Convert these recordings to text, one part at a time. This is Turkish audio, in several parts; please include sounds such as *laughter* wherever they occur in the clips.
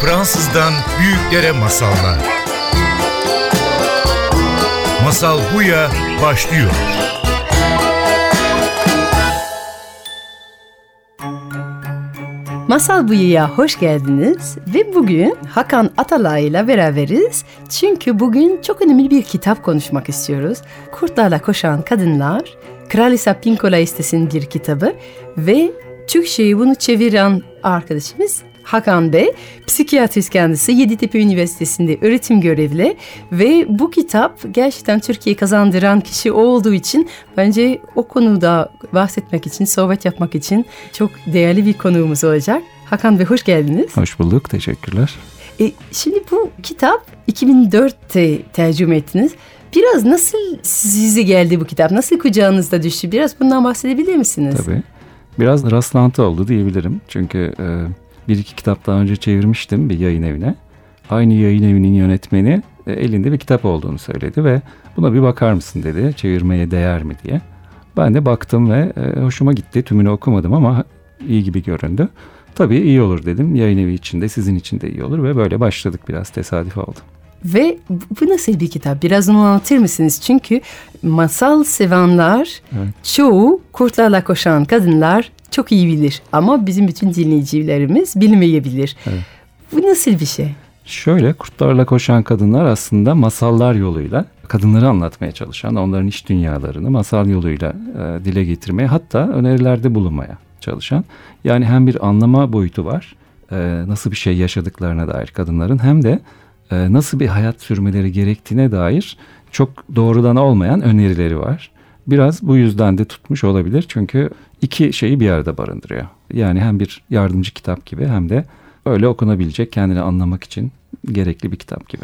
Fransızdan büyüklere masallar. Masal Buya başlıyor. Masal Buyu'ya hoş geldiniz ve bugün Hakan Atalay ile beraberiz. Çünkü bugün çok önemli bir kitap konuşmak istiyoruz. Kurtlarla Koşan Kadınlar, Kralisa Pinkola Estes'in bir kitabı ve Türkçe'ye bunu çeviren arkadaşımız Hakan Bey, psikiyatrist kendisi Yeditepe Üniversitesi'nde öğretim görevli ve bu kitap gerçekten Türkiye kazandıran kişi olduğu için bence o konuda bahsetmek için, sohbet yapmak için çok değerli bir konuğumuz olacak. Hakan Bey hoş geldiniz. Hoş bulduk, teşekkürler. E, şimdi bu kitap 2004'te tercüme ettiniz. Biraz nasıl size geldi bu kitap? Nasıl kucağınızda düştü? Biraz bundan bahsedebilir misiniz? Tabii. Biraz rastlantı oldu diyebilirim. Çünkü e, bir iki kitap daha önce çevirmiştim bir yayın evine. Aynı yayın evinin yönetmeni e, elinde bir kitap olduğunu söyledi ve buna bir bakar mısın dedi çevirmeye değer mi diye. Ben de baktım ve e, hoşuma gitti. Tümünü okumadım ama iyi gibi göründü. Tabii iyi olur dedim. Yayın evi için de sizin için de iyi olur ve böyle başladık biraz tesadüf oldu. Ve bu nasıl bir kitap? Biraz onu anlatır mısınız? Çünkü masal sevenler evet. çoğu kurtlarla koşan kadınlar çok iyi bilir. Ama bizim bütün dinleyicilerimiz bilmeyebilir. Evet. Bu nasıl bir şey? Şöyle kurtlarla koşan kadınlar aslında masallar yoluyla kadınları anlatmaya çalışan, onların iş dünyalarını masal yoluyla e, dile getirmeye hatta önerilerde bulunmaya çalışan. Yani hem bir anlama boyutu var, e, nasıl bir şey yaşadıklarına dair kadınların hem de e, nasıl bir hayat sürmeleri gerektiğine dair çok doğrudan olmayan önerileri var. Biraz bu yüzden de tutmuş olabilir çünkü iki şeyi bir arada barındırıyor. Yani hem bir yardımcı kitap gibi hem de öyle okunabilecek kendini anlamak için gerekli bir kitap gibi.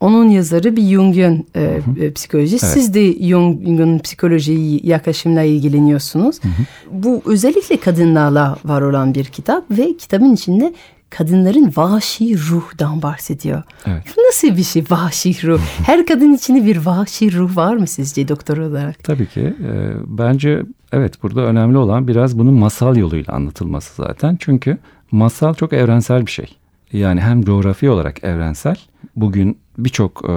Onun yazarı bir Jung'un e, e, psikoloji. Evet. Siz de Jung'un psikoloji yaklaşımla ilgileniyorsunuz. Hı hı. Bu özellikle kadınlarla var olan bir kitap ve kitabın içinde kadınların vahşi ruhdan bahsediyor. Evet. Bu nasıl bir şey vahşi ruh? *laughs* Her kadın içinde bir vahşi ruh var mı sizce doktor olarak? Tabii ki. E, bence evet burada önemli olan biraz bunun masal yoluyla anlatılması zaten. Çünkü masal çok evrensel bir şey. Yani hem coğrafi olarak evrensel. Bugün birçok e,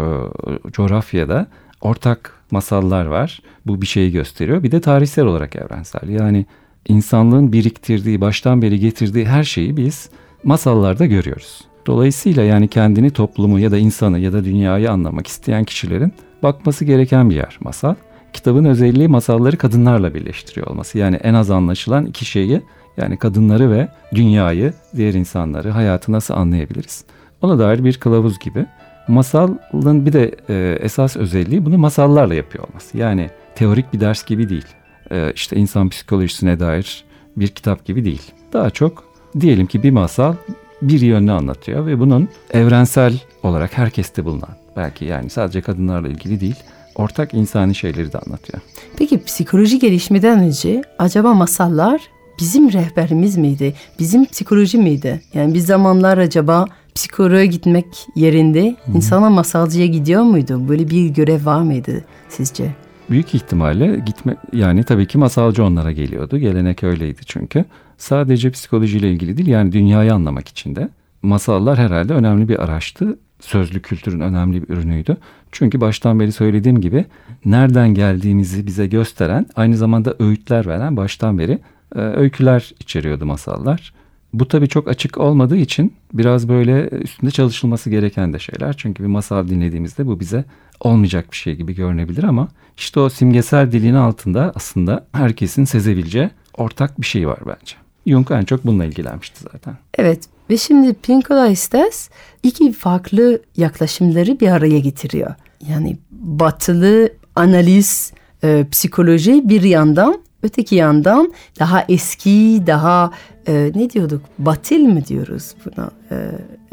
coğrafyada ortak masallar var. Bu bir şeyi gösteriyor. Bir de tarihsel olarak evrensel. Yani insanlığın biriktirdiği, baştan beri getirdiği her şeyi biz masallarda görüyoruz. Dolayısıyla yani kendini toplumu ya da insanı ya da dünyayı anlamak isteyen kişilerin bakması gereken bir yer masal. Kitabın özelliği masalları kadınlarla birleştiriyor olması. Yani en az anlaşılan iki şeyi yani kadınları ve dünyayı, diğer insanları, hayatı nasıl anlayabiliriz? Ona dair bir kılavuz gibi. Masalın bir de e, esas özelliği bunu masallarla yapıyor olması. Yani teorik bir ders gibi değil. E, işte insan psikolojisine dair bir kitap gibi değil. Daha çok diyelim ki bir masal bir yönünü anlatıyor ve bunun evrensel olarak herkeste bulunan belki yani sadece kadınlarla ilgili değil ortak insani şeyleri de anlatıyor. Peki psikoloji gelişmeden önce acaba masallar bizim rehberimiz miydi? Bizim psikoloji miydi? Yani bir zamanlar acaba psikoloğa gitmek yerinde insana masalcıya gidiyor muydu? Böyle bir görev var mıydı sizce? Büyük ihtimalle gitme yani tabii ki masalcı onlara geliyordu. Gelenek öyleydi çünkü. Sadece psikolojiyle ilgili değil yani dünyayı anlamak için de masallar herhalde önemli bir araçtı. Sözlü kültürün önemli bir ürünüydü. Çünkü baştan beri söylediğim gibi nereden geldiğimizi bize gösteren aynı zamanda öğütler veren baştan beri e, öyküler içeriyordu masallar. Bu tabii çok açık olmadığı için biraz böyle üstünde çalışılması gereken de şeyler. Çünkü bir masal dinlediğimizde bu bize olmayacak bir şey gibi görünebilir ama işte o simgesel dilin altında aslında herkesin sezebileceği ortak bir şey var bence. Jung en çok bununla ilgilenmişti zaten. Evet ve şimdi Pinkola Estes iki farklı yaklaşımları bir araya getiriyor. Yani batılı analiz, e, psikoloji bir yandan öteki yandan daha eski, daha e, ne diyorduk? Batil mi diyoruz buna? E,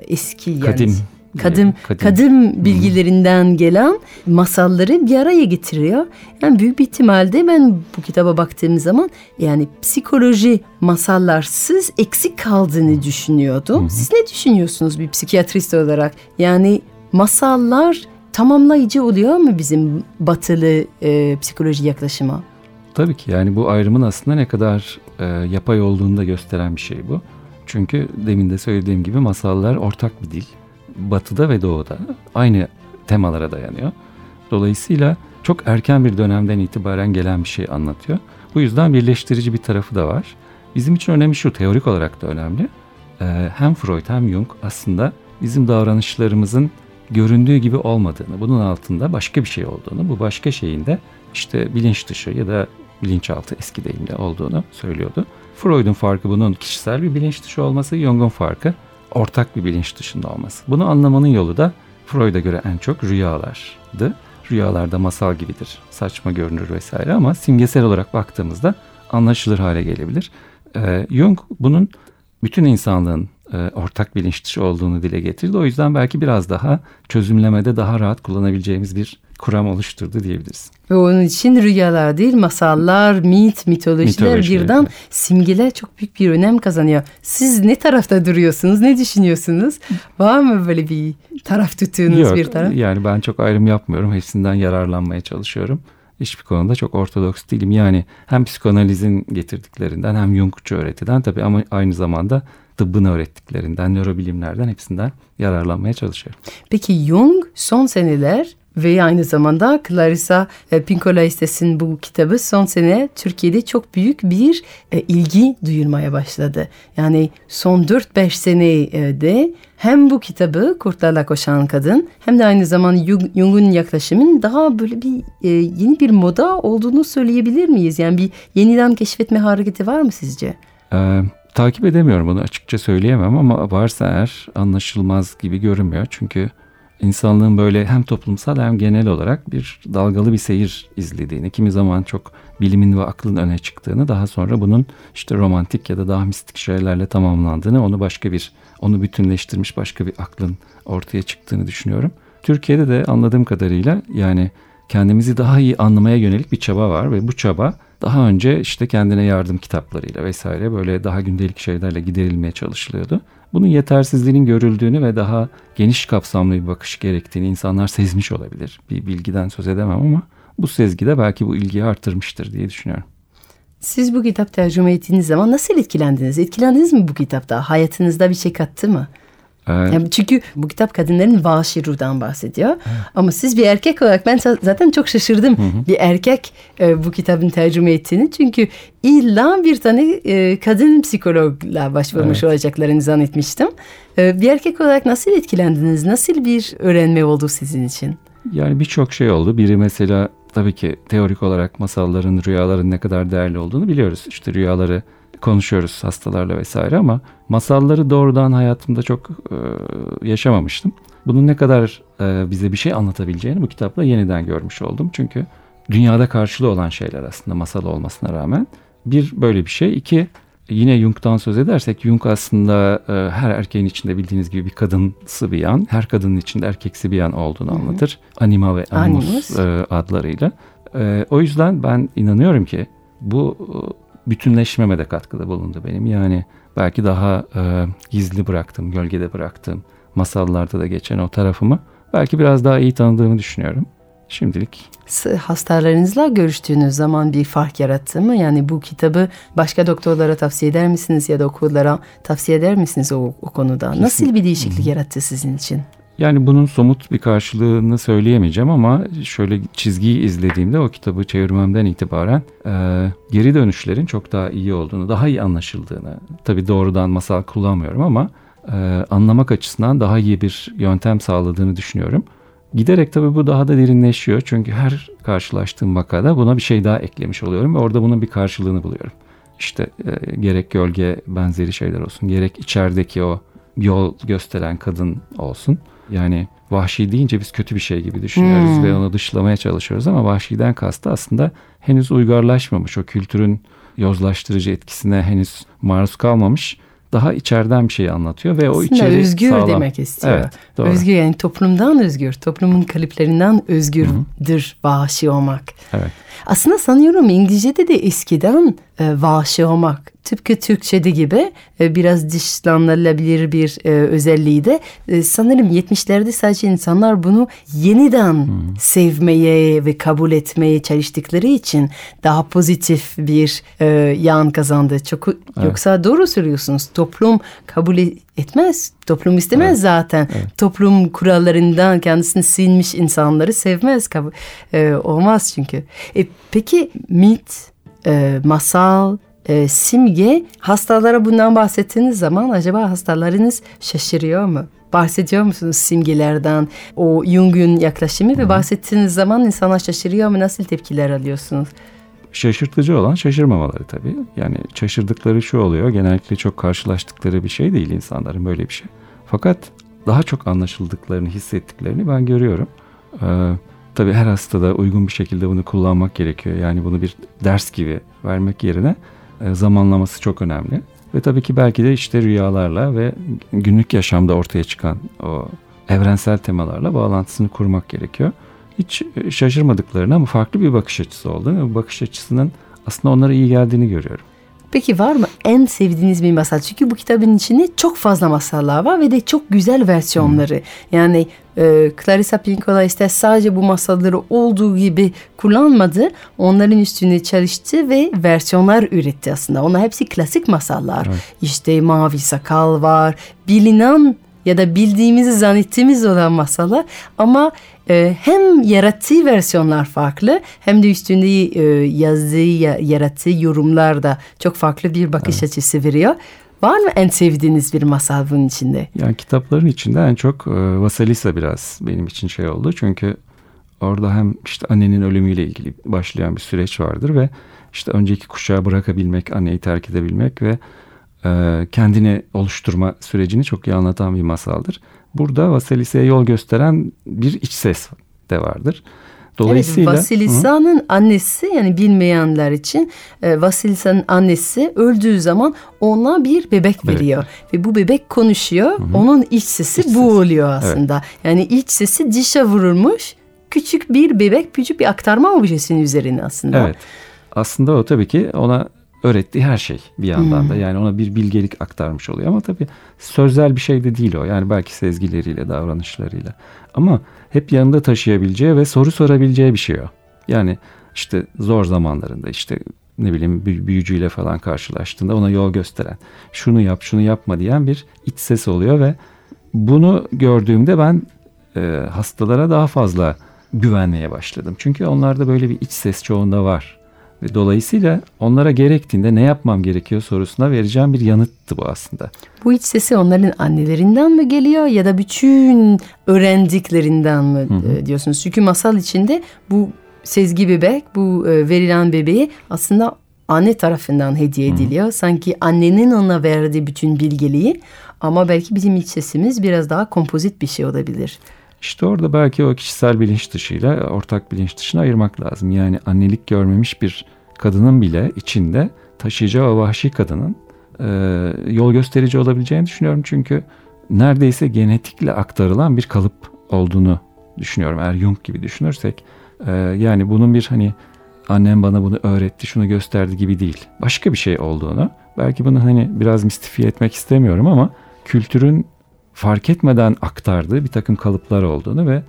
eski yani. Kadim kadim kadim, kadim bilgilerinden gelen masalları bir araya getiriyor. Yani büyük bir ihtimalle ben bu kitaba baktığım zaman yani psikoloji masallarsız eksik kaldığını düşünüyordum. Siz ne düşünüyorsunuz bir psikiyatrist olarak? Yani masallar tamamlayıcı oluyor mu bizim batılı e, psikoloji yaklaşıma? Tabii ki yani bu ayrımın aslında ne kadar e, yapay olduğunu da gösteren bir şey bu. Çünkü demin de söylediğim gibi masallar ortak bir dil. Batıda ve doğuda aynı temalara dayanıyor. Dolayısıyla çok erken bir dönemden itibaren gelen bir şey anlatıyor. Bu yüzden birleştirici bir tarafı da var. Bizim için önemli şu, teorik olarak da önemli. Ee, hem Freud hem Jung aslında bizim davranışlarımızın göründüğü gibi olmadığını, bunun altında başka bir şey olduğunu, bu başka şeyin de işte bilinç dışı ya da bilinçaltı eski deyimle olduğunu söylüyordu. Freud'un farkı bunun kişisel bir bilinç dışı olması, Jung'un farkı ortak bir bilinç dışında olması. Bunu anlamanın yolu da Freud'a göre en çok rüyalardı. Rüyalarda masal gibidir, saçma görünür vesaire ama simgesel olarak baktığımızda anlaşılır hale gelebilir. Ee, Jung bunun bütün insanlığın e, ortak bilinç dışı olduğunu dile getirdi. O yüzden belki biraz daha çözümlemede daha rahat kullanabileceğimiz bir kuram oluşturdu diyebiliriz. Ve onun için rüyalar değil masallar, mit, mitolojiler Mitoloji, birden evet. simgeler çok büyük bir önem kazanıyor. Siz ne tarafta duruyorsunuz, ne düşünüyorsunuz? Var mı böyle bir taraf tuttuğunuz Yok, bir taraf? Yani ben çok ayrım yapmıyorum. Hepsinden yararlanmaya çalışıyorum. Hiçbir konuda çok ortodoks değilim. Yani hem psikanalizin getirdiklerinden hem Jungçu öğretiden tabii ama aynı zamanda tıbbın öğrettiklerinden, nörobilimlerden hepsinden yararlanmaya çalışıyorum. Peki Jung son seneler ve aynı zamanda Clarissa e, Pinkola Estes'in bu kitabı son sene Türkiye'de çok büyük bir e, ilgi duyulmaya başladı. Yani son 4-5 senede hem bu kitabı Kurtlarla Koşan Kadın hem de aynı Jung- Jung'un yaklaşımın daha böyle bir e, yeni bir moda olduğunu söyleyebilir miyiz? Yani bir yeniden keşfetme hareketi var mı sizce? Ee, takip edemiyorum bunu açıkça söyleyemem ama varsa eğer anlaşılmaz gibi görünmüyor. Çünkü insanlığın böyle hem toplumsal hem genel olarak bir dalgalı bir seyir izlediğini, kimi zaman çok bilimin ve aklın öne çıktığını, daha sonra bunun işte romantik ya da daha mistik şeylerle tamamlandığını, onu başka bir, onu bütünleştirmiş başka bir aklın ortaya çıktığını düşünüyorum. Türkiye'de de anladığım kadarıyla yani kendimizi daha iyi anlamaya yönelik bir çaba var ve bu çaba daha önce işte kendine yardım kitaplarıyla vesaire böyle daha gündelik şeylerle giderilmeye çalışılıyordu. Bunun yetersizliğinin görüldüğünü ve daha geniş kapsamlı bir bakış gerektiğini insanlar sezmiş olabilir. Bir bilgiden söz edemem ama bu sezgi de belki bu ilgiyi artırmıştır diye düşünüyorum. Siz bu kitap tercüme ettiğiniz zaman nasıl etkilendiniz? Etkilendiniz mi bu kitapta? Hayatınızda bir şey kattı mı? Yani çünkü bu kitap kadınların vahşi ruhdan bahsediyor. Ama siz bir erkek olarak ben za- zaten çok şaşırdım. Bir erkek e, bu kitabın tercüme ettiğini. Çünkü illa bir tane e, kadın psikologla başvurmuş olacaklarını zannetmiştim. E, bir erkek olarak nasıl etkilendiniz? Nasıl bir öğrenme oldu sizin için? Yani birçok şey oldu. Biri mesela tabii ki teorik olarak masalların, rüyaların ne kadar değerli olduğunu biliyoruz. İşte rüyaları konuşuyoruz hastalarla vesaire ama masalları doğrudan hayatımda çok e, yaşamamıştım. Bunun ne kadar e, bize bir şey anlatabileceğini bu kitapla yeniden görmüş oldum. Çünkü dünyada karşılığı olan şeyler aslında masal olmasına rağmen. Bir böyle bir şey. İki yine Jung'dan söz edersek Jung aslında e, her erkeğin içinde bildiğiniz gibi bir kadınsı bir yan, her kadının içinde erkeksi bir yan olduğunu anlatır. Anima ve animus, Animus. e, adlarıyla. E, o yüzden ben inanıyorum ki bu bütünleşmeme de katkıda bulundu benim. Yani belki daha e, gizli bıraktım, gölgede bıraktım masallarda da geçen o tarafımı belki biraz daha iyi tanıdığımı düşünüyorum. Şimdilik Hastalarınızla görüştüğünüz zaman bir fark yarattı mı? Yani bu kitabı başka doktorlara tavsiye eder misiniz ya da okullara tavsiye eder misiniz o, o konuda? Nasıl bir değişiklik yarattı sizin için? Yani bunun somut bir karşılığını söyleyemeyeceğim ama şöyle çizgiyi izlediğimde o kitabı çevirmemden itibaren e, geri dönüşlerin çok daha iyi olduğunu, daha iyi anlaşıldığını, tabii doğrudan masal kullanmıyorum ama e, anlamak açısından daha iyi bir yöntem sağladığını düşünüyorum. Giderek tabii bu daha da derinleşiyor çünkü her karşılaştığım vakada buna bir şey daha eklemiş oluyorum ve orada bunun bir karşılığını buluyorum. İşte e, gerek gölge benzeri şeyler olsun, gerek içerideki o yol gösteren kadın olsun. Yani vahşi deyince biz kötü bir şey gibi düşünüyoruz Hmm. ve onu dışlamaya çalışıyoruz ama vahşiden kastı aslında henüz uygarlaşmamış o kültürün yozlaştırıcı etkisine henüz maruz kalmamış daha içeriden bir şey anlatıyor ve o Aslında içeri özgür sağlam. demek istiyor. Evet, doğru. Özgür yani toplumdan özgür, toplumun kalıplarından özgürdür vahşi olmak. Evet. Aslında sanıyorum İngilizce'de de eskiden e, vahşi olmak. Tıpkı Türkçe'de gibi e, biraz dışlanılabilir bir e, özelliği de e, sanırım 70'lerde sadece insanlar bunu yeniden hmm. sevmeye ve kabul etmeye çalıştıkları için daha pozitif bir e, yan kazandı. Çok evet. yoksa doğru söylüyorsunuz. Toplum kabul etmez. Toplum istemez evet. zaten. Evet. Toplum kurallarından kendisini sinmiş insanları sevmez. Kabul, e, olmaz çünkü. E, peki mit, e, masal, e, simge hastalara bundan bahsettiğiniz zaman acaba hastalarınız şaşırıyor mu? Bahsediyor musunuz simgelerden, o Jung'un yaklaşımı ve bahsettiğiniz zaman insanlar şaşırıyor mu? Nasıl tepkiler alıyorsunuz? Şaşırtıcı olan şaşırmamaları tabii. Yani şaşırdıkları şu oluyor. Genellikle çok karşılaştıkları bir şey değil insanların böyle bir şey. Fakat daha çok anlaşıldıklarını hissettiklerini ben görüyorum. Ee, tabii her hastada uygun bir şekilde bunu kullanmak gerekiyor. Yani bunu bir ders gibi vermek yerine e, zamanlaması çok önemli. Ve tabii ki belki de işte rüyalarla ve günlük yaşamda ortaya çıkan o evrensel temalarla bağlantısını kurmak gerekiyor. Hiç e, şaşırmadıklarını ama farklı bir bakış açısı oldu ve bu bakış açısının aslında onlara iyi geldiğini görüyorum. Peki var mı en sevdiğiniz bir masal? Çünkü bu kitabın içinde çok fazla masallar var ve de çok güzel versiyonları. Hmm. Yani e, Clarissa Pinkola işte sadece bu masalları olduğu gibi kullanmadı. Onların üstüne çalıştı ve versiyonlar üretti aslında. Onlar hepsi klasik masallar. Evet. İşte Mavi Sakal var. Bilinen ya da bildiğimizi zannettiğimiz olan masalar ama e, hem yarattığı versiyonlar farklı hem de üstünde e, yazdığı yarattığı yorumlar da çok farklı bir bakış evet. açısı veriyor. Var mı en sevdiğiniz bir masal bunun içinde? Yani kitapların içinde en çok e, Vasilisa biraz benim için şey oldu. Çünkü orada hem işte annenin ölümüyle ilgili başlayan bir süreç vardır ve işte önceki kuşağı bırakabilmek, anneyi terk edebilmek ve e, kendini oluşturma sürecini çok iyi anlatan bir masaldır. Burada Vasilisa'ya yol gösteren bir iç ses de vardır. Dolayısıyla evet, Vasilisa'nın annesi yani bilmeyenler için e, Vasilisa'nın annesi öldüğü zaman ona bir bebek veriyor evet. ve bu bebek konuşuyor. Hı-hı. Onun iç sesi iç bu oluyor aslında. Evet. Yani iç sesi dişe vurulmuş küçük bir bebek, küçük bir aktarma objesinin üzerine aslında. Evet. Aslında o tabii ki ona öğrettiği her şey bir yandan da. Hmm. Yani ona bir bilgelik aktarmış oluyor ama tabii sözel bir şey de değil o. Yani belki sezgileriyle, davranışlarıyla. Ama hep yanında taşıyabileceği ve soru sorabileceği bir şey o. Yani işte zor zamanlarında işte ne bileyim büyücüyle falan karşılaştığında ona yol gösteren, şunu yap, şunu yapma diyen bir iç ses oluyor ve bunu gördüğümde ben e, hastalara daha fazla güvenmeye başladım. Çünkü onlarda böyle bir iç ses çoğunda var. Ve dolayısıyla onlara gerektiğinde ne yapmam gerekiyor sorusuna vereceğim bir yanıttı bu aslında. Bu iç sesi onların annelerinden mi geliyor ya da bütün öğrendiklerinden mi hı hı. E, diyorsunuz? Çünkü masal içinde bu sezgi bebek, bu e, verilen bebeği aslında anne tarafından hediye ediliyor. Hı. Sanki annenin ona verdiği bütün bilgeliği ama belki bizim iç sesimiz biraz daha kompozit bir şey olabilir. İşte orada belki o kişisel bilinç dışıyla ortak bilinç dışını ayırmak lazım. Yani annelik görmemiş bir kadının bile içinde taşıyacağı o vahşi kadının e, yol gösterici olabileceğini düşünüyorum. Çünkü neredeyse genetikle aktarılan bir kalıp olduğunu düşünüyorum. Eğer Jung gibi düşünürsek e, yani bunun bir hani annem bana bunu öğretti, şunu gösterdi gibi değil. Başka bir şey olduğunu, belki bunu hani biraz mistifiye etmek istemiyorum ama kültürün fark etmeden aktardığı bir takım kalıplar olduğunu ve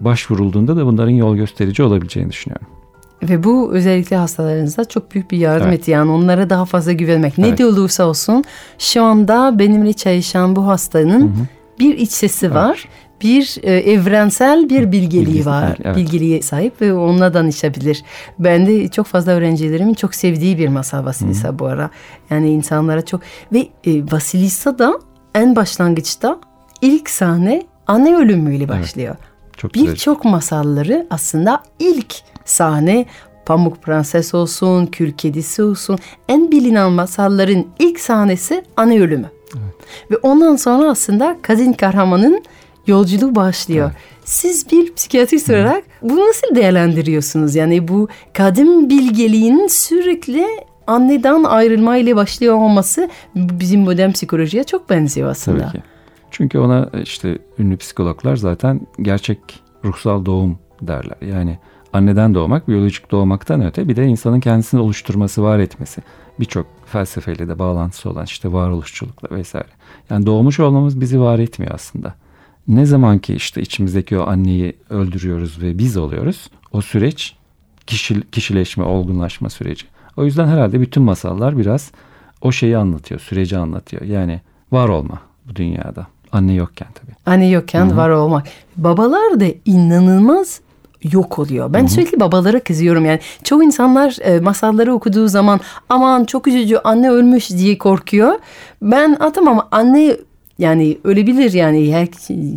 başvurulduğunda da bunların yol gösterici olabileceğini düşünüyorum. Ve bu özellikle hastalarınıza çok büyük bir yardım evet. etti. Yani onlara daha fazla güvenmek. Ne evet. de olursa olsun şu anda benimle çalışan bu hastanın hı hı. bir iç sesi evet. var. Bir e, evrensel bir bilgeliği Bilgisi, var. Evet. Bilgeliğe sahip ve onunla danışabilir. Ben de çok fazla öğrencilerimin çok sevdiği bir masal Vasilisa bu ara. Yani insanlara çok ve e, Vasilisa da en başlangıçta ilk sahne anne ölümüyle başlıyor. Evet, Birçok masalları aslında ilk sahne Pamuk Prenses olsun, Kül Kedisi olsun en bilinen masalların ilk sahnesi anne ölümü. Evet. Ve ondan sonra aslında kadın kahramanın yolculuğu başlıyor. Evet. Siz bir psikiyatrist olarak bunu nasıl değerlendiriyorsunuz? Yani bu kadın bilgeliğinin sürekli anneden ayrılma ile başlıyor olması bizim modern psikolojiye çok benziyor aslında. Tabii ki. Çünkü ona işte ünlü psikologlar zaten gerçek ruhsal doğum derler. Yani anneden doğmak, biyolojik doğmaktan öte bir de insanın kendisini oluşturması, var etmesi. Birçok felsefeyle de bağlantısı olan işte varoluşçulukla vesaire. Yani doğmuş olmamız bizi var etmiyor aslında. Ne zaman ki işte içimizdeki o anneyi öldürüyoruz ve biz oluyoruz, o süreç kişi, kişileşme, olgunlaşma süreci. O yüzden herhalde bütün masallar biraz o şeyi anlatıyor, süreci anlatıyor. Yani var olma bu dünyada. Anne yokken tabii. Anne yokken Hı-hı. var olmak. Babalar da inanılmaz yok oluyor. Ben Hı-hı. sürekli babalara kızıyorum yani. Çoğu insanlar e, masalları okuduğu zaman aman çok üzücü anne ölmüş diye korkuyor. Ben atamam anne yani ölebilir yani her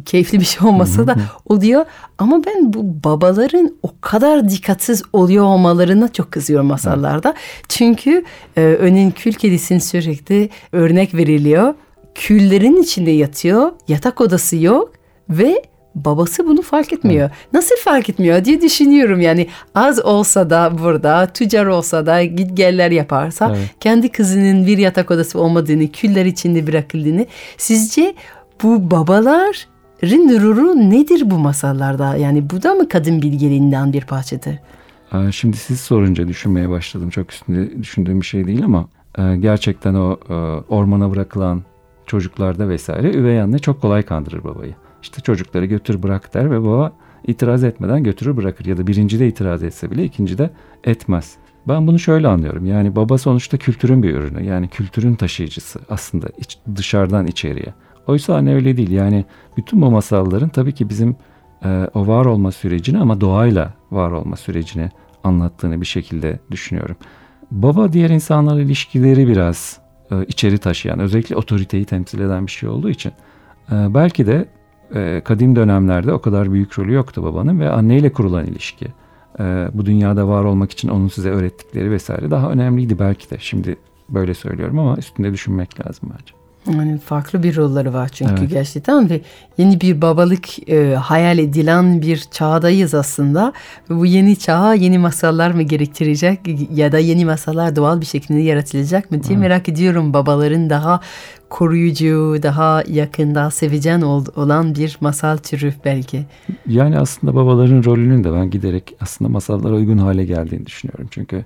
keyifli bir şey olmasa da oluyor. Ama ben bu babaların o kadar dikkatsiz oluyor olmalarına çok kızıyorum masallarda. Çünkü e, örneğin kül kedisinin sürekli örnek veriliyor. Küllerin içinde yatıyor. Yatak odası yok ve babası bunu fark etmiyor. Evet. Nasıl fark etmiyor diye düşünüyorum yani az olsa da burada tüccar olsa da git geller yaparsa evet. kendi kızının bir yatak odası olmadığını küller içinde bırakıldığını sizce bu babaların ruru nedir bu masallarda? Yani bu da mı kadın bilgeliğinden bir parçadır? Şimdi siz sorunca düşünmeye başladım. Çok üstünde düşündüğüm bir şey değil ama e, gerçekten o e, ormana bırakılan çocuklarda vesaire üvey anne çok kolay kandırır babayı. İşte çocukları götür bırak der ve baba itiraz etmeden götürür bırakır. Ya da birinci de itiraz etse bile ikinci de etmez. Ben bunu şöyle anlıyorum. Yani baba sonuçta kültürün bir ürünü. Yani kültürün taşıyıcısı aslında iç, dışarıdan içeriye. Oysa anne öyle değil. Yani bütün bu masalların tabii ki bizim e, o var olma sürecini ama doğayla var olma sürecini anlattığını bir şekilde düşünüyorum. Baba diğer insanlarla ilişkileri biraz e, içeri taşıyan, özellikle otoriteyi temsil eden bir şey olduğu için e, belki de e, kadim dönemlerde o kadar büyük rolü yoktu babanın ve anneyle kurulan ilişki. E, bu dünyada var olmak için onun size öğrettikleri vesaire daha önemliydi belki de. Şimdi böyle söylüyorum ama üstünde düşünmek lazım bence. Yani farklı bir rolları var çünkü evet. gerçekten ve yeni bir babalık e, hayal edilen bir çağdayız aslında. Ve bu yeni çağa yeni masallar mı gerektirecek ya da yeni masallar doğal bir şekilde yaratılacak mı diye evet. merak ediyorum. Babaların daha koruyucu, daha yakında sevecen ol, olan bir masal türü belki. Yani aslında babaların rolünün de ben giderek aslında masallara uygun hale geldiğini düşünüyorum. Çünkü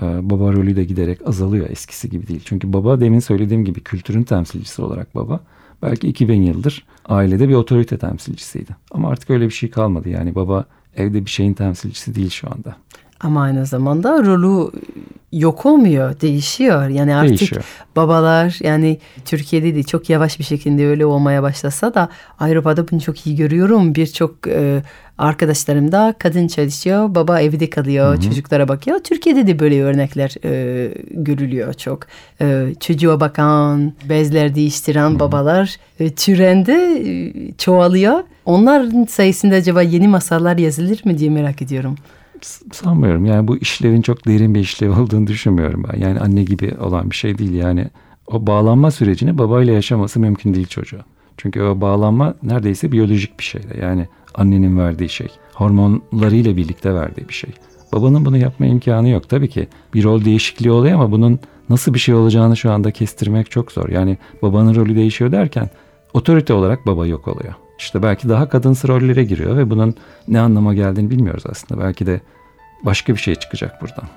baba rolü de giderek azalıyor eskisi gibi değil. Çünkü baba demin söylediğim gibi kültürün temsilcisi olarak baba belki 2000 yıldır ailede bir otorite temsilcisiydi. Ama artık öyle bir şey kalmadı. Yani baba evde bir şeyin temsilcisi değil şu anda. Ama aynı zamanda rolü yok olmuyor, değişiyor. Yani artık değişiyor. babalar yani Türkiye'de de çok yavaş bir şekilde öyle olmaya başlasa da Avrupa'da bunu çok iyi görüyorum. Birçok e, arkadaşlarım da kadın çalışıyor, baba evde kalıyor, Hı-hı. çocuklara bakıyor. Türkiye'de de böyle örnekler e, görülüyor çok. E, çocuğa bakan, bezler değiştiren Hı-hı. babalar e, türende e, çoğalıyor. Onların sayesinde acaba yeni masallar yazılır mı diye merak ediyorum sanmıyorum. Yani bu işlevin çok derin bir işlev olduğunu düşünmüyorum ben. Yani anne gibi olan bir şey değil. Yani o bağlanma sürecini babayla yaşaması mümkün değil çocuğa. Çünkü o bağlanma neredeyse biyolojik bir şey. Yani annenin verdiği şey. Hormonlarıyla birlikte verdiği bir şey. Babanın bunu yapma imkanı yok. Tabii ki bir rol değişikliği oluyor ama bunun nasıl bir şey olacağını şu anda kestirmek çok zor. Yani babanın rolü değişiyor derken otorite olarak baba yok oluyor. İşte belki daha kadınsı rollere giriyor ve bunun ne anlama geldiğini bilmiyoruz aslında. Belki de başka bir şey çıkacak buradan.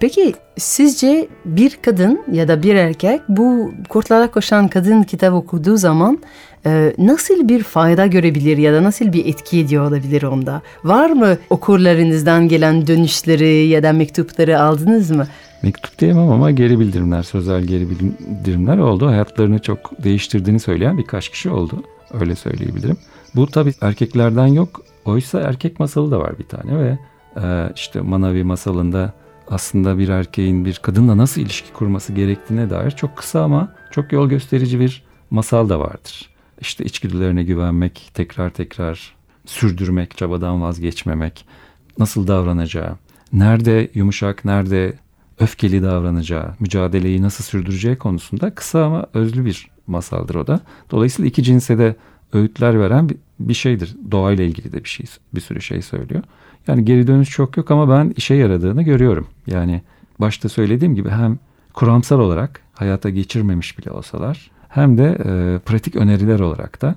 Peki sizce bir kadın ya da bir erkek bu Kurtlara Koşan Kadın kitabı okuduğu zaman e, nasıl bir fayda görebilir ya da nasıl bir etki ediyor olabilir onda? Var mı okurlarınızdan gelen dönüşleri ya da mektupları aldınız mı? Mektup diyemem ama geri bildirimler, sözel geri bildirimler oldu. Hayatlarını çok değiştirdiğini söyleyen birkaç kişi oldu. Öyle söyleyebilirim. Bu tabii erkeklerden yok. Oysa erkek masalı da var bir tane ve e, işte Manavi masalında aslında bir erkeğin bir kadınla nasıl ilişki kurması gerektiğine dair çok kısa ama çok yol gösterici bir masal da vardır. İşte içgüdülerine güvenmek, tekrar tekrar sürdürmek, çabadan vazgeçmemek, nasıl davranacağı, nerede yumuşak, nerede öfkeli davranacağı, mücadeleyi nasıl sürdüreceği konusunda kısa ama özlü bir masaldır o da. Dolayısıyla iki cinse de öğütler veren bir şeydir. Doğayla ilgili de bir şey, bir sürü şey söylüyor. Yani geri dönüş çok yok ama ben işe yaradığını görüyorum. Yani başta söylediğim gibi hem kuramsal olarak hayata geçirmemiş bile olsalar hem de e, pratik öneriler olarak da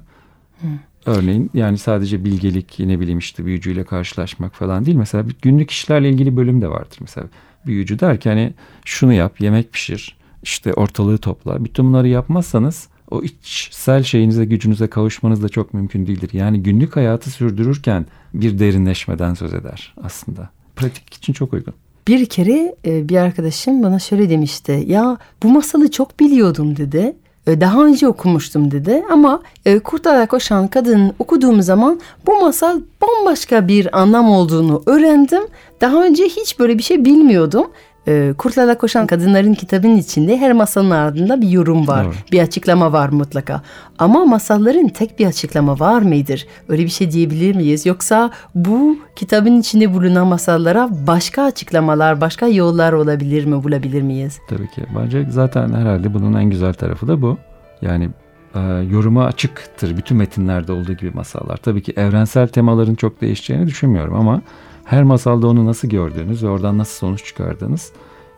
Örneğin yani sadece bilgelik ne bileyim işte büyücüyle karşılaşmak falan değil. Mesela günlük işlerle ilgili bölüm de vardır. Mesela büyücü der ki hani şunu yap yemek pişir işte ortalığı topla. Bütün bunları yapmazsanız o içsel şeyinize gücünüze kavuşmanız da çok mümkün değildir. Yani günlük hayatı sürdürürken bir derinleşmeden söz eder aslında. Pratik için çok uygun. Bir kere e, bir arkadaşım bana şöyle demişti. Ya bu masalı çok biliyordum dedi. E, daha önce okumuştum dedi ama e, Kurtlara Koşan Kadın okuduğum zaman bu masal bambaşka bir anlam olduğunu öğrendim. Daha önce hiç böyle bir şey bilmiyordum e, Kurtlarla Koşan Kadınların kitabının içinde her masalın ardında bir yorum var. Evet. Bir açıklama var mutlaka. Ama masalların tek bir açıklama var mıdır? Öyle bir şey diyebilir miyiz? Yoksa bu kitabın içinde bulunan masallara başka açıklamalar, başka yollar olabilir mi, bulabilir miyiz? Tabii ki. Bence zaten herhalde bunun en güzel tarafı da bu. Yani e, yoruma açıktır bütün metinlerde olduğu gibi masallar. Tabii ki evrensel temaların çok değişeceğini düşünmüyorum ama her masalda onu nasıl gördüğünüz ve oradan nasıl sonuç çıkardığınız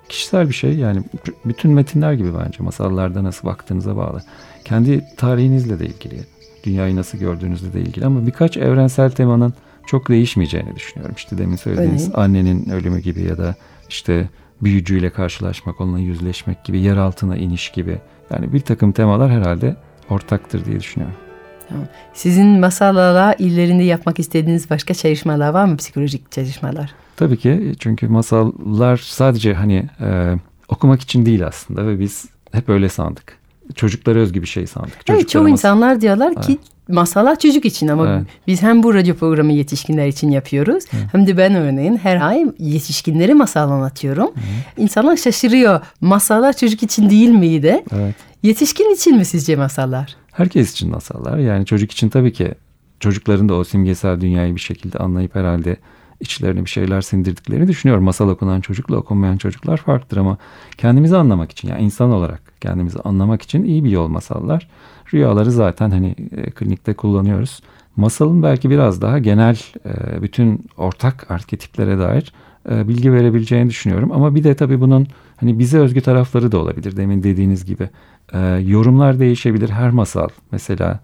kişisel bir şey. Yani bütün metinler gibi bence masallarda nasıl baktığınıza bağlı. Kendi tarihinizle de ilgili, dünyayı nasıl gördüğünüzle de ilgili ama birkaç evrensel temanın çok değişmeyeceğini düşünüyorum. İşte demin söylediğiniz Öyle. annenin ölümü gibi ya da işte büyücüyle karşılaşmak, onunla yüzleşmek gibi, yer altına iniş gibi. Yani bir takım temalar herhalde ortaktır diye düşünüyorum. Sizin masallarla illerinde yapmak istediğiniz başka çalışmalar var mı? Psikolojik çalışmalar. Tabii ki çünkü masallar sadece hani e, okumak için değil aslında ve biz hep öyle sandık. Çocuklara özgü bir şey sandık. Evet çoğu insanlar diyorlar ki evet. Masallar çocuk için ama evet. biz hem bu radyo programı yetişkinler için yapıyoruz evet. hem de ben örneğin her ay yetişkinlere masal anlatıyorum. Evet. İnsanlar şaşırıyor. Masallar çocuk için değil miydi? Evet. Yetişkin için mi sizce masallar? Herkes için masallar. Yani çocuk için tabii ki çocukların da o simgesel dünyayı bir şekilde anlayıp herhalde içlerine bir şeyler sindirdiklerini düşünüyorum. Masal okunan çocukla okunmayan çocuklar farklıdır ama kendimizi anlamak için yani insan olarak kendimizi anlamak için iyi bir yol masallar. Rüyaları zaten hani e, klinikte kullanıyoruz. Masalın belki biraz daha genel e, bütün ortak arketiplere dair e, bilgi verebileceğini düşünüyorum. Ama bir de tabii bunun hani bize özgü tarafları da olabilir. Demin dediğiniz gibi yorumlar değişebilir her masal. Mesela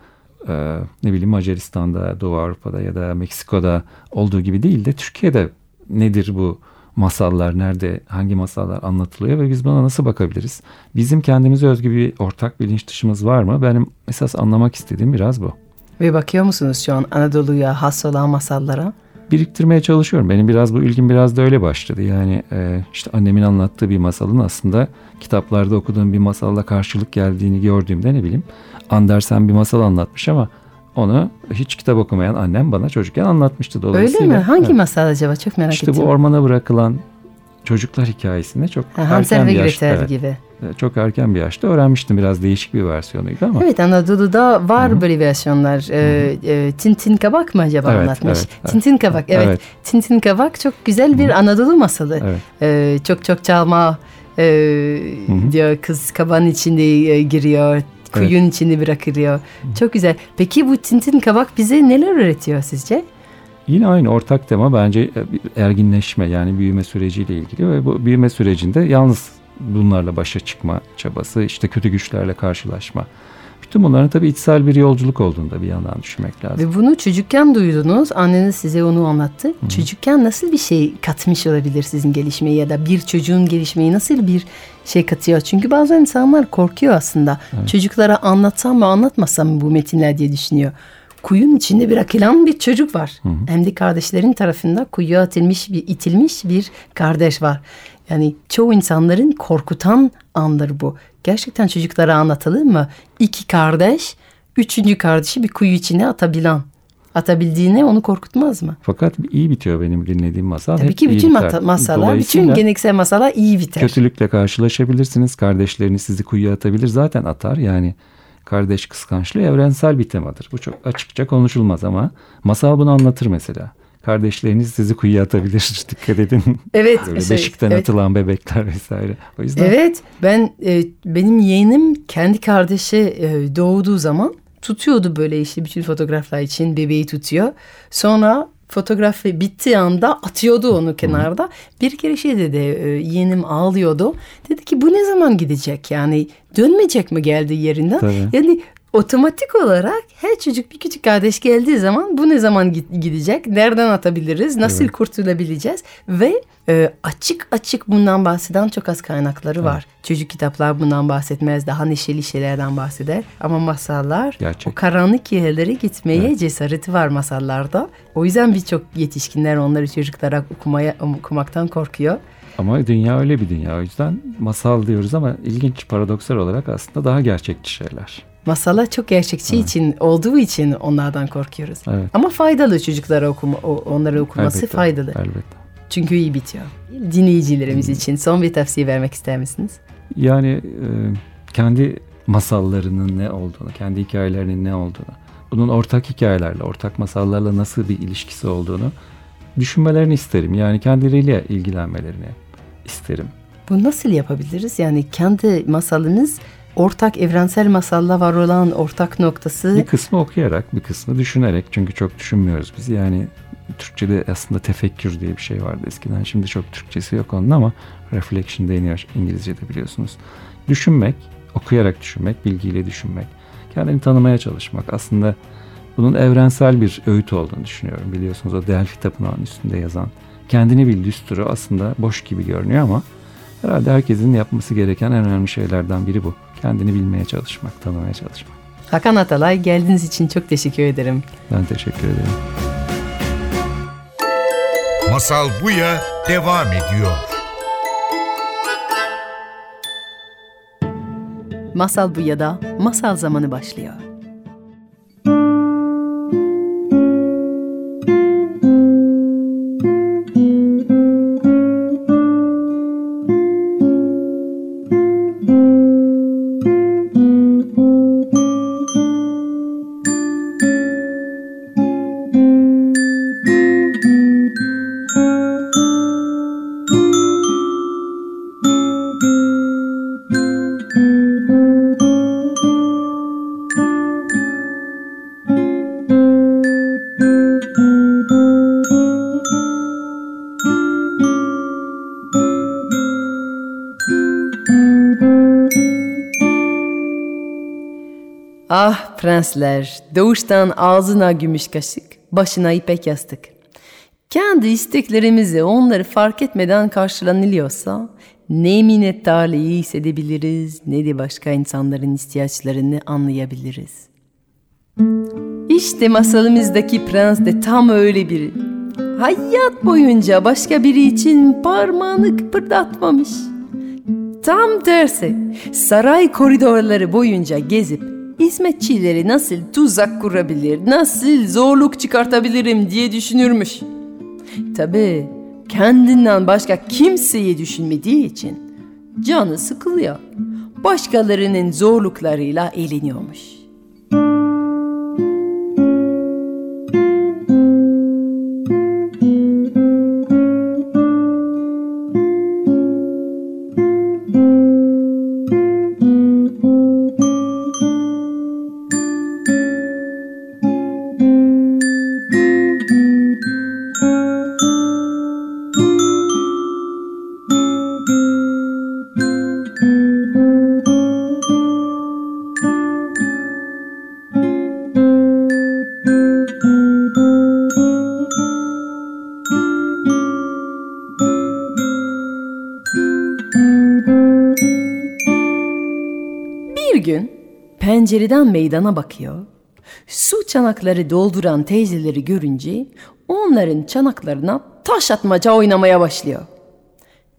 ne bileyim Macaristan'da, Doğu Avrupa'da ya da Meksiko'da olduğu gibi değil de Türkiye'de nedir bu masallar, nerede, hangi masallar anlatılıyor ve biz buna nasıl bakabiliriz? Bizim kendimize özgü bir ortak bilinç dışımız var mı? Benim esas anlamak istediğim biraz bu. Ve bakıyor musunuz şu an Anadolu'ya has olan masallara? biriktirmeye çalışıyorum. Benim biraz bu ilgim biraz da öyle başladı. Yani e, işte annemin anlattığı bir masalın aslında kitaplarda okuduğum bir masalla karşılık geldiğini gördüğümde ne bileyim Andersen bir masal anlatmış ama onu hiç kitap okumayan annem bana çocukken anlatmıştı dolayısıyla. Öyle mi? Hangi evet. masal acaba? Çok merak işte ettim. İşte bu ormana bırakılan çocuklar hikayesinde çok ha, erken bir yaşta. Evet, gibi. Çok erken bir yaşta öğrenmiştim. Biraz değişik bir versiyonuydu ama. Evet Anadolu'da var Hı-hı. böyle versiyonlar. Ee, e, Tintin Kabak mı acaba evet, anlatmış? Evet, evet. Tintin Kabak evet. evet. Tintin Kabak çok güzel bir Hı-hı. Anadolu masalı. Evet. Ee, çok çok çalma e, diyor kız kabanın içinde e, giriyor. Kuyun evet. içinde bırakılıyor. Çok güzel. Peki bu Tintin Kabak bize neler öğretiyor sizce? Yine aynı ortak tema bence e, erginleşme yani büyüme süreciyle ilgili ve bu büyüme sürecinde yalnız bunlarla başa çıkma çabası, işte kötü güçlerle karşılaşma. Bütün bunların tabii içsel bir yolculuk olduğunu da bir yandan düşünmek lazım. Ve bunu çocukken duydunuz. Anneniz size onu anlattı. Hı-hı. Çocukken nasıl bir şey katmış olabilir sizin gelişmeye ya da bir çocuğun gelişmeyi nasıl bir şey katıyor? Çünkü bazen insanlar korkuyor aslında. Evet. Çocuklara anlatsam mı anlatmasam mı bu metinler diye düşünüyor kuyun içinde bırakılan bir çocuk var. Hı hı. Hem de kardeşlerin tarafında kuyuya atılmış bir itilmiş bir kardeş var. Yani çoğu insanların korkutan andır bu. Gerçekten çocuklara anlatılır mı? İki kardeş, üçüncü kardeşi bir kuyu içine atabilen. Atabildiğine onu korkutmaz mı? Fakat iyi bitiyor benim dinlediğim masal. Tabii Hep ki bütün biter. masalar, bütün geleneksel masalar iyi biter. Kötülükle karşılaşabilirsiniz. Kardeşleriniz sizi kuyuya atabilir. Zaten atar yani kardeş kıskançlığı evrensel bir temadır. Bu çok açıkça konuşulmaz ama masal bunu anlatır mesela. Kardeşleriniz sizi kuyuya atabilir. *laughs* Dikkat edin. Evet. Böyle şey, beşikten evet. atılan bebekler vesaire. O yüzden. Evet. Ben e, benim yeğenim kendi kardeşi e, doğduğu zaman tutuyordu böyle işte bütün fotoğraflar için bebeği tutuyor. Sonra fotoğrafı bittiği anda atıyordu onu kenarda. Hı. Bir kere şey dedi e, yeğenim ağlıyordu. Dedi ki bu ne zaman gidecek yani dönmeyecek mi geldiği yerinden? Tabii. Yani otomatik olarak her çocuk bir küçük kardeş geldiği zaman bu ne zaman gidecek, nereden atabiliriz, nasıl evet. kurtulabileceğiz ve e, açık açık bundan bahseden çok az kaynakları var. Evet. Çocuk kitaplar bundan bahsetmez, daha neşeli şeylerden bahseder ama masallar Gerçek. o karanlık yerlere gitmeye evet. cesareti var masallarda. O yüzden birçok yetişkinler onları çocuklara okumaya okumaktan korkuyor. Ama dünya öyle bir dünya. O yüzden masal diyoruz ama ilginç paradoksal olarak aslında daha gerçekçi şeyler. Masala çok gerçekçi evet. için olduğu için onlardan korkuyoruz. Evet. Ama faydalı çocuklara okuma, onları okuması elbette, faydalı. Elbette. Çünkü iyi bitiyor. Dinleyicilerimiz hmm. için son bir tavsiye vermek ister misiniz? Yani e, kendi masallarının ne olduğunu, kendi hikayelerinin ne olduğunu, bunun ortak hikayelerle, ortak masallarla nasıl bir ilişkisi olduğunu düşünmelerini isterim. Yani kendileriyle ilgilenmelerini isterim. Bu nasıl yapabiliriz? Yani kendi masalınız ortak evrensel masalla var olan ortak noktası... Bir kısmı okuyarak, bir kısmı düşünerek. Çünkü çok düşünmüyoruz biz. Yani Türkçe'de aslında tefekkür diye bir şey vardı eskiden. Şimdi çok Türkçesi yok onun ama reflection deniyor İngilizce'de biliyorsunuz. Düşünmek, okuyarak düşünmek, bilgiyle düşünmek. Kendini tanımaya çalışmak. Aslında bunun evrensel bir öğüt olduğunu düşünüyorum. Biliyorsunuz o Delphi Tapınağı'nın üstünde yazan kendini bil düsturu aslında boş gibi görünüyor ama herhalde herkesin yapması gereken en önemli şeylerden biri bu. Kendini bilmeye çalışmak, tanımaya çalışmak. Hakan Atalay geldiğiniz için çok teşekkür ederim. Ben teşekkür ederim. Masal Buya devam ediyor. Masal Buya'da masal zamanı başlıyor. Prensler, doğuştan ağzına gümüş kaşık, başına ipek yastık. Kendi isteklerimizi onları fark etmeden karşılanılıyorsa ne minnettarlığı hissedebiliriz ne de başka insanların ihtiyaçlarını anlayabiliriz. İşte masalımızdaki prens de tam öyle biri. Hayat boyunca başka biri için parmağını kıpırdatmamış. Tam tersi saray koridorları boyunca gezip hizmetçileri nasıl tuzak kurabilir, nasıl zorluk çıkartabilirim diye düşünürmüş. Tabi kendinden başka kimseyi düşünmediği için canı sıkılıyor. Başkalarının zorluklarıyla eğleniyormuş. Pencereden meydana bakıyor. Su çanakları dolduran teyzeleri görünce onların çanaklarına taş atmaca oynamaya başlıyor.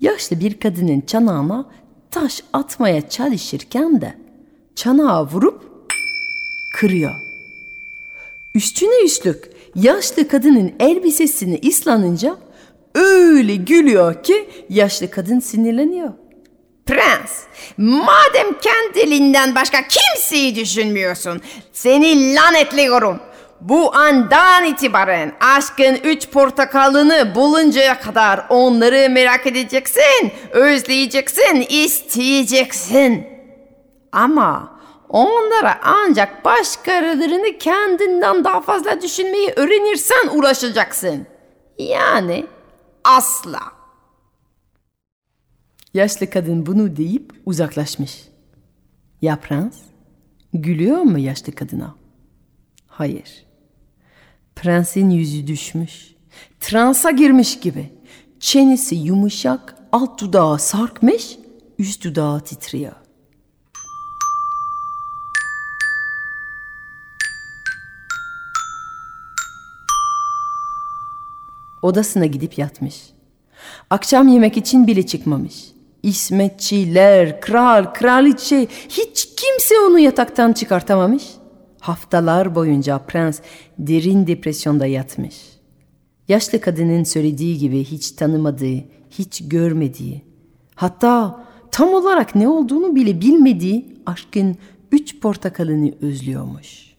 Yaşlı bir kadının çanağına taş atmaya çalışırken de çanağı vurup kırıyor. Üstüne üstlük yaşlı kadının elbisesini ıslanınca öyle gülüyor ki yaşlı kadın sinirleniyor. Prens, madem kendiliğinden başka kimseyi düşünmüyorsun, seni lanetliyorum. Bu andan itibaren aşkın üç portakalını buluncaya kadar onları merak edeceksin, özleyeceksin, isteyeceksin. Ama onlara ancak başkalarını kendinden daha fazla düşünmeyi öğrenirsen ulaşacaksın. Yani asla. Yaşlı kadın bunu deyip uzaklaşmış. Ya prens? Gülüyor mu yaşlı kadına? Hayır. Prensin yüzü düşmüş. Transa girmiş gibi. Çenesi yumuşak, alt dudağı sarkmış, üst dudağı titriyor. Odasına gidip yatmış. Akşam yemek için bile çıkmamış. İsmetçiler, kral, kraliçe hiç kimse onu yataktan çıkartamamış. Haftalar boyunca prens derin depresyonda yatmış. Yaşlı kadının söylediği gibi hiç tanımadığı, hiç görmediği, hatta tam olarak ne olduğunu bile bilmediği aşkın üç portakalını özlüyormuş.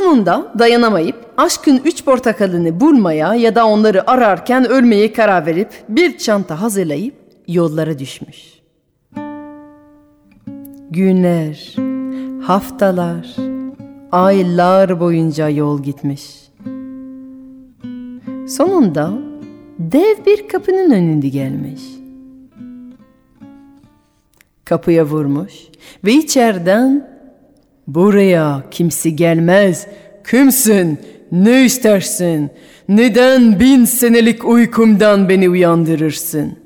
Sonunda dayanamayıp aşkın üç portakalını bulmaya ya da onları ararken ölmeye karar verip bir çanta hazırlayıp yollara düşmüş. Günler, haftalar, aylar boyunca yol gitmiş. Sonunda dev bir kapının önünde gelmiş. Kapıya vurmuş ve içeriden Buraya kimse gelmez. Kimsin? Ne istersin? Neden bin senelik uykumdan beni uyandırırsın?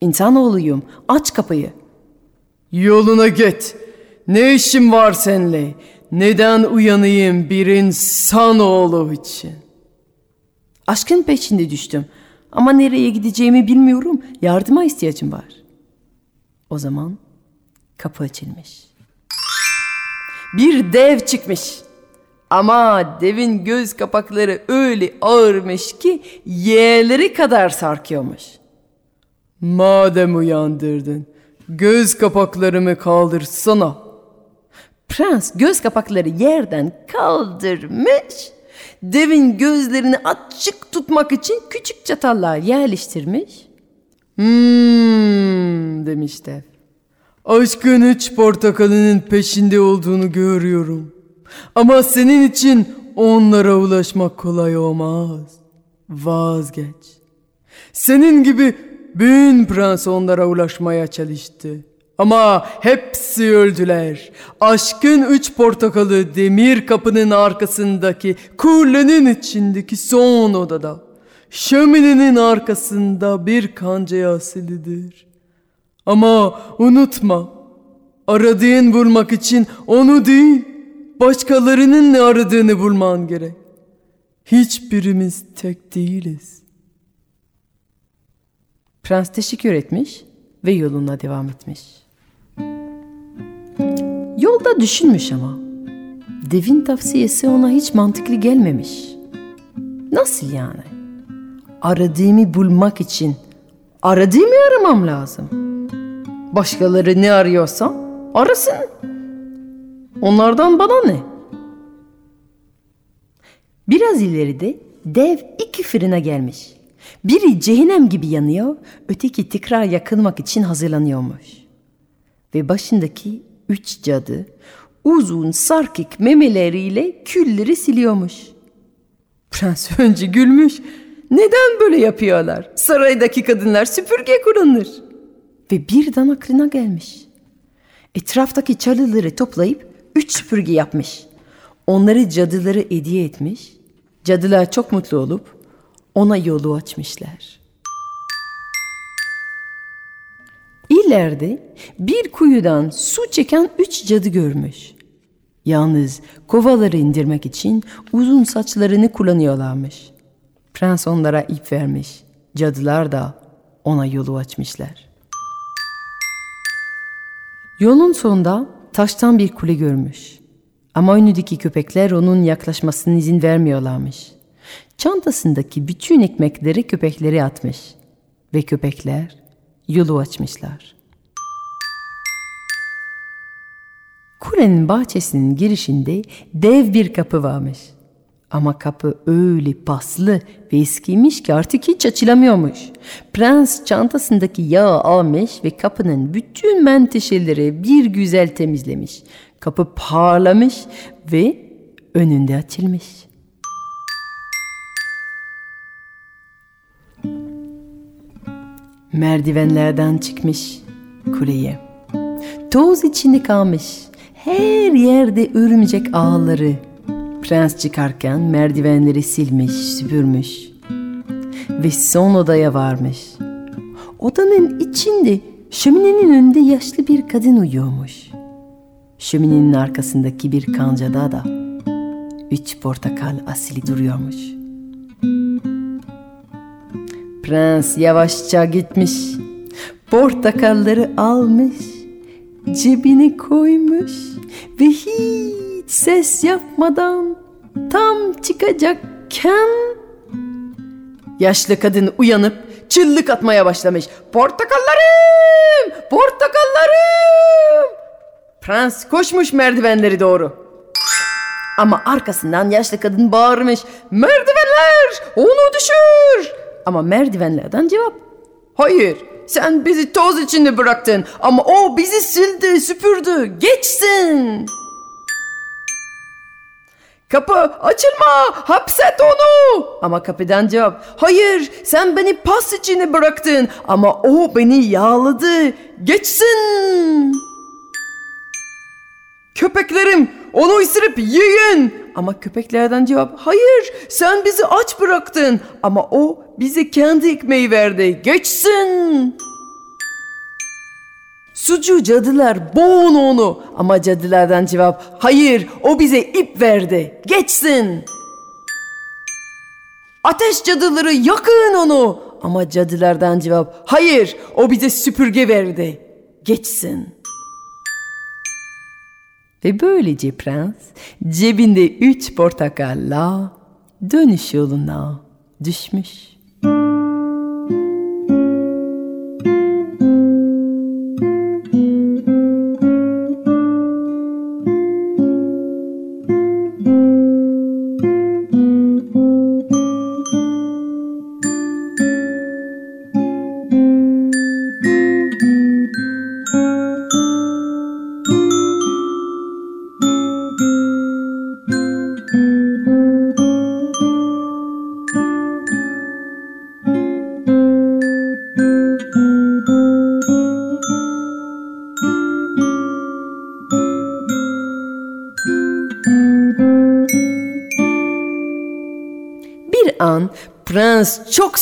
İnsanoğluyum. Aç kapıyı. Yoluna git. Ne işim var seninle? Neden uyanayım bir insanoğlu için? Aşkın peşinde düştüm. Ama nereye gideceğimi bilmiyorum. Yardıma ihtiyacım var. O zaman kapı açılmış bir dev çıkmış. Ama devin göz kapakları öyle ağırmış ki yerleri kadar sarkıyormuş. Madem uyandırdın, göz kapaklarımı kaldırsana. Prens göz kapakları yerden kaldırmış. Devin gözlerini açık tutmak için küçük çatallar yerleştirmiş. Hmm demiş dev. Aşkın üç portakalının peşinde olduğunu görüyorum. Ama senin için onlara ulaşmak kolay olmaz. Vazgeç. Senin gibi bin prens onlara ulaşmaya çalıştı. Ama hepsi öldüler. Aşkın üç portakalı demir kapının arkasındaki kulenin içindeki son odada. Şöminenin arkasında bir kancaya asılıdır. Ama unutma, aradığın bulmak için onu değil, başkalarının ne aradığını bulman gerek. Hiçbirimiz tek değiliz. Prens teşekkür etmiş ve yoluna devam etmiş. Yolda düşünmüş ama. Devin tavsiyesi ona hiç mantıklı gelmemiş. Nasıl yani? Aradığımı bulmak için aradığımı aramam lazım.'' Başkaları ne arıyorsa arasın. Onlardan bana ne? Biraz ileride dev iki fırına gelmiş. Biri cehennem gibi yanıyor, öteki tekrar yakılmak için hazırlanıyormuş. Ve başındaki üç cadı uzun sarkık memeleriyle külleri siliyormuş. Prens önce gülmüş. Neden böyle yapıyorlar? Saraydaki kadınlar süpürge kullanır ve birden aklına gelmiş. Etraftaki çalıları toplayıp üç süpürge yapmış. Onları cadıları hediye etmiş. Cadılar çok mutlu olup ona yolu açmışlar. İleride bir kuyudan su çeken üç cadı görmüş. Yalnız kovaları indirmek için uzun saçlarını kullanıyorlarmış. Prens onlara ip vermiş. Cadılar da ona yolu açmışlar. Yolun sonunda taştan bir kule görmüş. Ama önündeki köpekler onun yaklaşmasına izin vermiyorlarmış. Çantasındaki bütün ekmekleri köpekleri atmış. Ve köpekler yolu açmışlar. Kulenin bahçesinin girişinde dev bir kapı varmış. Ama kapı öyle paslı ve eskiymiş ki artık hiç açılamıyormuş. Prens çantasındaki yağı almış ve kapının bütün menteşeleri bir güzel temizlemiş. Kapı parlamış ve önünde açılmış. Merdivenlerden çıkmış kuleye. Toz içinde kalmış. Her yerde örümcek ağları. Prens çıkarken merdivenleri silmiş, süpürmüş. Ve son odaya varmış. Odanın içinde şöminenin önünde yaşlı bir kadın uyuyormuş. Şöminenin arkasındaki bir kancada da üç portakal asili duruyormuş. Prens yavaşça gitmiş. Portakalları almış. Cebine koymuş. Ve hiç ses yapmadan tam çıkacakken yaşlı kadın uyanıp çıllık atmaya başlamış. Portakallarım! Portakallarım! Prens koşmuş merdivenleri doğru. Ama arkasından yaşlı kadın bağırmış. Merdivenler! Onu düşür! Ama merdivenlerden cevap. Hayır, sen bizi toz içinde bıraktın ama o bizi sildi, süpürdü. Geçsin! Kapı açılma, hapset onu. Ama kapıdan cevap. Hayır, sen beni pas içine bıraktın ama o beni yağladı. Geçsin! Köpeklerim onu ısırıp yiyin. Ama köpeklerden cevap hayır sen bizi aç bıraktın ama o bize kendi ekmeği verdi geçsin. Sucu cadılar boğun onu ama cadılardan cevap hayır o bize ip verdi geçsin. Ateş cadıları yakın onu ama cadılardan cevap hayır o bize süpürge verdi geçsin. Ve böylece prens cebinde üç portakalla dönüş yoluna düşmüş.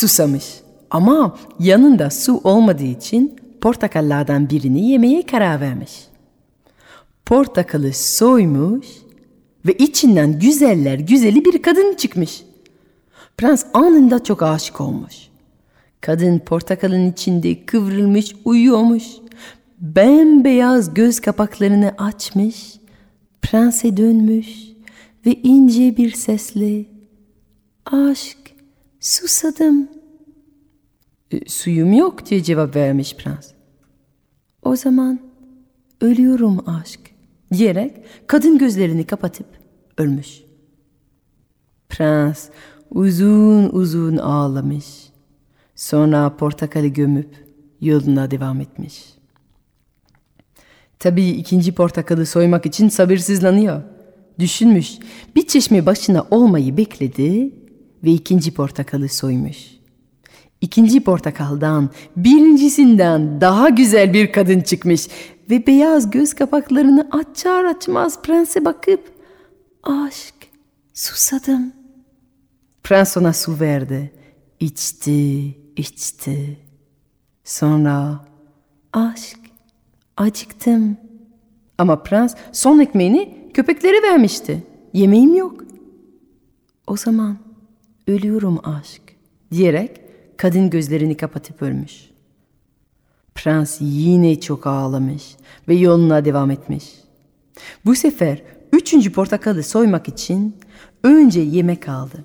Susamış ama yanında su olmadığı için portakallardan birini yemeye karar vermiş. Portakalı soymuş ve içinden güzeller güzeli bir kadın çıkmış. Prens anında çok aşık olmuş. Kadın portakalın içinde kıvrılmış uyuyormuş. Bembeyaz göz kapaklarını açmış. Prense dönmüş ve ince bir sesle Aşk, susadım. E, suyum yok diye cevap vermiş prens. O zaman ölüyorum aşk diyerek kadın gözlerini kapatıp ölmüş. Prens uzun uzun ağlamış. Sonra portakalı gömüp yoluna devam etmiş. Tabii ikinci portakalı soymak için sabırsızlanıyor. Düşünmüş, bir çeşme başına olmayı bekledi ve ikinci portakalı soymuş. İkinci portakaldan birincisinden daha güzel bir kadın çıkmış ve beyaz göz kapaklarını açar açmaz prense bakıp aşk susadım. Prens ona su verdi. İçti, içti. Sonra aşk acıktım. Ama prens son ekmeğini köpeklere vermişti. Yemeğim yok. O zaman ölüyorum aşk diyerek kadın gözlerini kapatıp ölmüş. Prens yine çok ağlamış ve yoluna devam etmiş. Bu sefer üçüncü portakalı soymak için önce yemek aldı.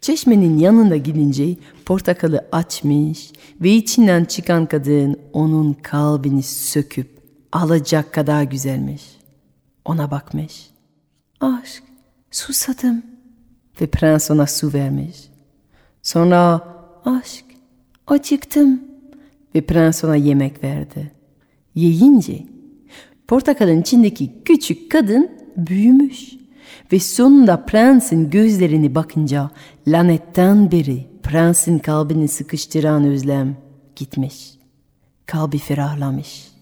Çeşmenin yanında gidince portakalı açmış ve içinden çıkan kadın onun kalbini söküp alacak kadar güzelmiş. Ona bakmış. Aşk, susadım. Ve prens ona su vermiş. Sonra aşk, acıktım. Ve prens ona yemek verdi. Yiyince portakalın içindeki küçük kadın büyümüş. Ve sonunda prensin gözlerini bakınca lanetten beri prensin kalbini sıkıştıran özlem gitmiş. Kalbi ferahlamış.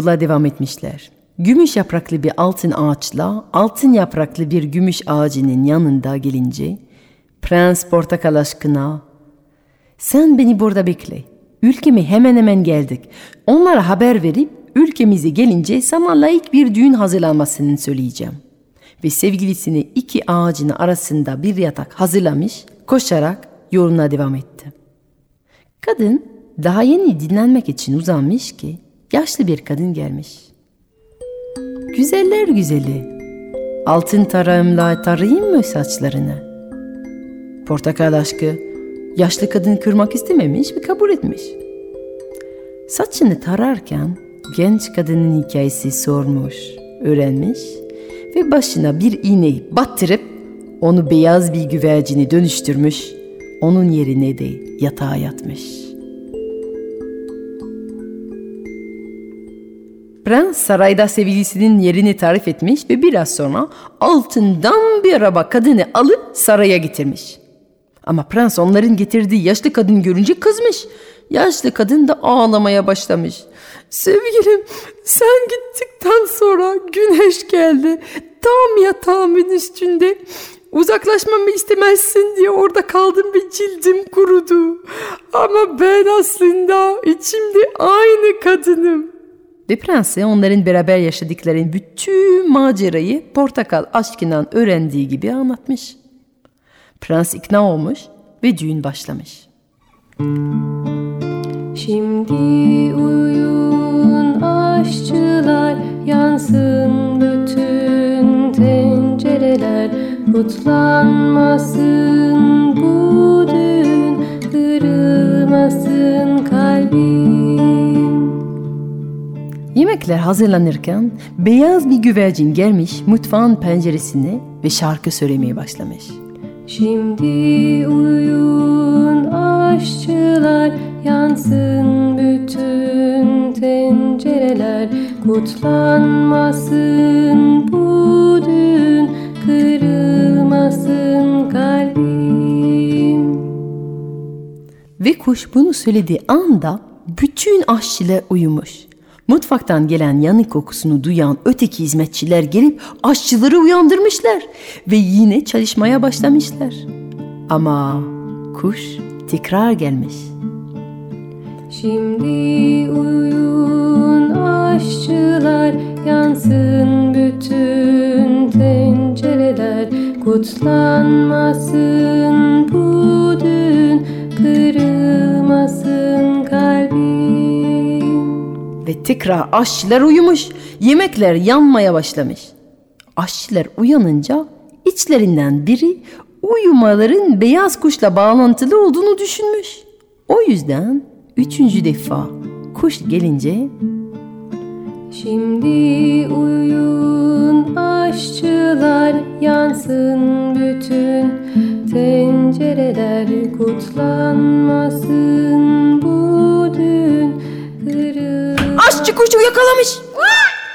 Yola devam etmişler. Gümüş yapraklı bir altın ağaçla altın yapraklı bir gümüş ağacının yanında gelince Prens portakal aşkına sen beni burada bekle. Ülkeme hemen hemen geldik. Onlara haber verip ülkemize gelince sana layık bir düğün hazırlanmasını söyleyeceğim. Ve sevgilisini iki ağacın arasında bir yatak hazırlamış, koşarak yoluna devam etti. Kadın daha yeni dinlenmek için uzanmış ki yaşlı bir kadın gelmiş. Güzeller güzeli, altın tarağımla tarayayım mı saçlarını? Portakal aşkı yaşlı kadın kırmak istememiş ve kabul etmiş. Saçını tararken genç kadının hikayesi sormuş, öğrenmiş ve başına bir iğneyi battırıp onu beyaz bir güvercini dönüştürmüş, onun yerine de yatağa yatmış.'' Prens sarayda sevgilisinin yerini tarif etmiş ve biraz sonra altından bir araba kadını alıp saraya getirmiş. Ama prens onların getirdiği yaşlı kadın görünce kızmış. Yaşlı kadın da ağlamaya başlamış. Sevgilim sen gittikten sonra güneş geldi. Tam yatağımın üstünde. Uzaklaşmamı istemezsin diye orada kaldım ve cildim kurudu. Ama ben aslında içimde aynı kadınım. Ve prense onların beraber yaşadıkları bütün macerayı portakal aşkından öğrendiği gibi anlatmış. Prens ikna olmuş ve düğün başlamış. Şimdi uyun aşçılar yansın bütün tencereler kutlanmasın Yemekler hazırlanırken beyaz bir güvercin gelmiş mutfağın penceresine ve şarkı söylemeye başlamış. Şimdi uyun aşçılar yansın bütün tencereler kutlanmasın bu düğün kırılmasın kalbim. Ve kuş bunu söylediği anda bütün aşçılar uyumuş. Mutfaktan gelen yanık kokusunu duyan öteki hizmetçiler gelip aşçıları uyandırmışlar ve yine çalışmaya başlamışlar. Ama kuş tekrar gelmiş. Şimdi uyun aşçılar yansın bütün tencereler kutlanmasın bu düğün kırılmasın. Ve tekrar aşçılar uyumuş, yemekler yanmaya başlamış. Aşçılar uyanınca içlerinden biri uyumaların beyaz kuşla bağlantılı olduğunu düşünmüş. O yüzden üçüncü defa kuş gelince Şimdi uyun aşçılar yansın bütün tencereler kutlanmasın bu. Aşçı kuşu yakalamış.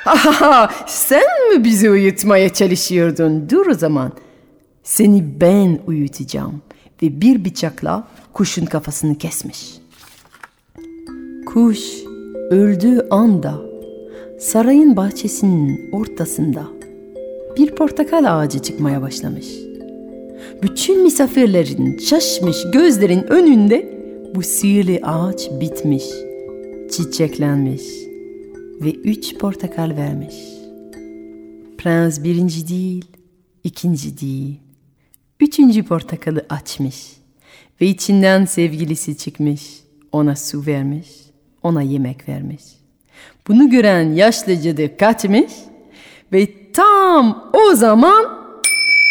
Aha, sen mi bizi uyutmaya çalışıyordun? Dur o zaman. Seni ben uyutacağım. Ve bir bıçakla kuşun kafasını kesmiş. Kuş öldüğü anda sarayın bahçesinin ortasında bir portakal ağacı çıkmaya başlamış. Bütün misafirlerin şaşmış gözlerin önünde bu sihirli ağaç bitmiş, çiçeklenmiş ve üç portakal vermiş. Prens birinci değil, ikinci değil, üçüncü portakalı açmış ve içinden sevgilisi çıkmış, ona su vermiş, ona yemek vermiş. Bunu gören yaşlı cadı kaçmış ve tam o zaman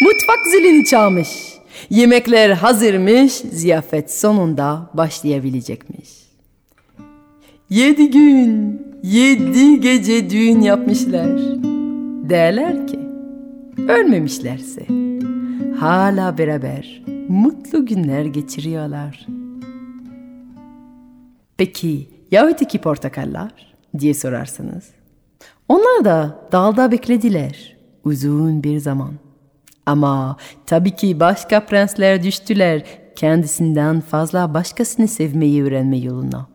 mutfak zilini çalmış. Yemekler hazırmış, ziyafet sonunda başlayabilecekmiş. Yedi gün, yedi gece düğün yapmışlar. Derler ki, ölmemişlerse hala beraber mutlu günler geçiriyorlar. Peki ya öteki portakallar diye sorarsanız? Onlar da dalda beklediler uzun bir zaman. Ama tabii ki başka prensler düştüler kendisinden fazla başkasını sevmeyi öğrenme yoluna.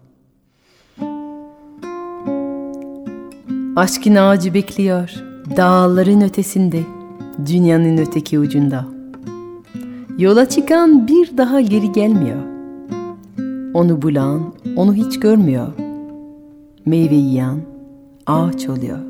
Aşkın ağacı bekliyor dağların ötesinde, dünyanın öteki ucunda. Yola çıkan bir daha geri gelmiyor. Onu bulan onu hiç görmüyor. Meyve yiyen ağaç oluyor.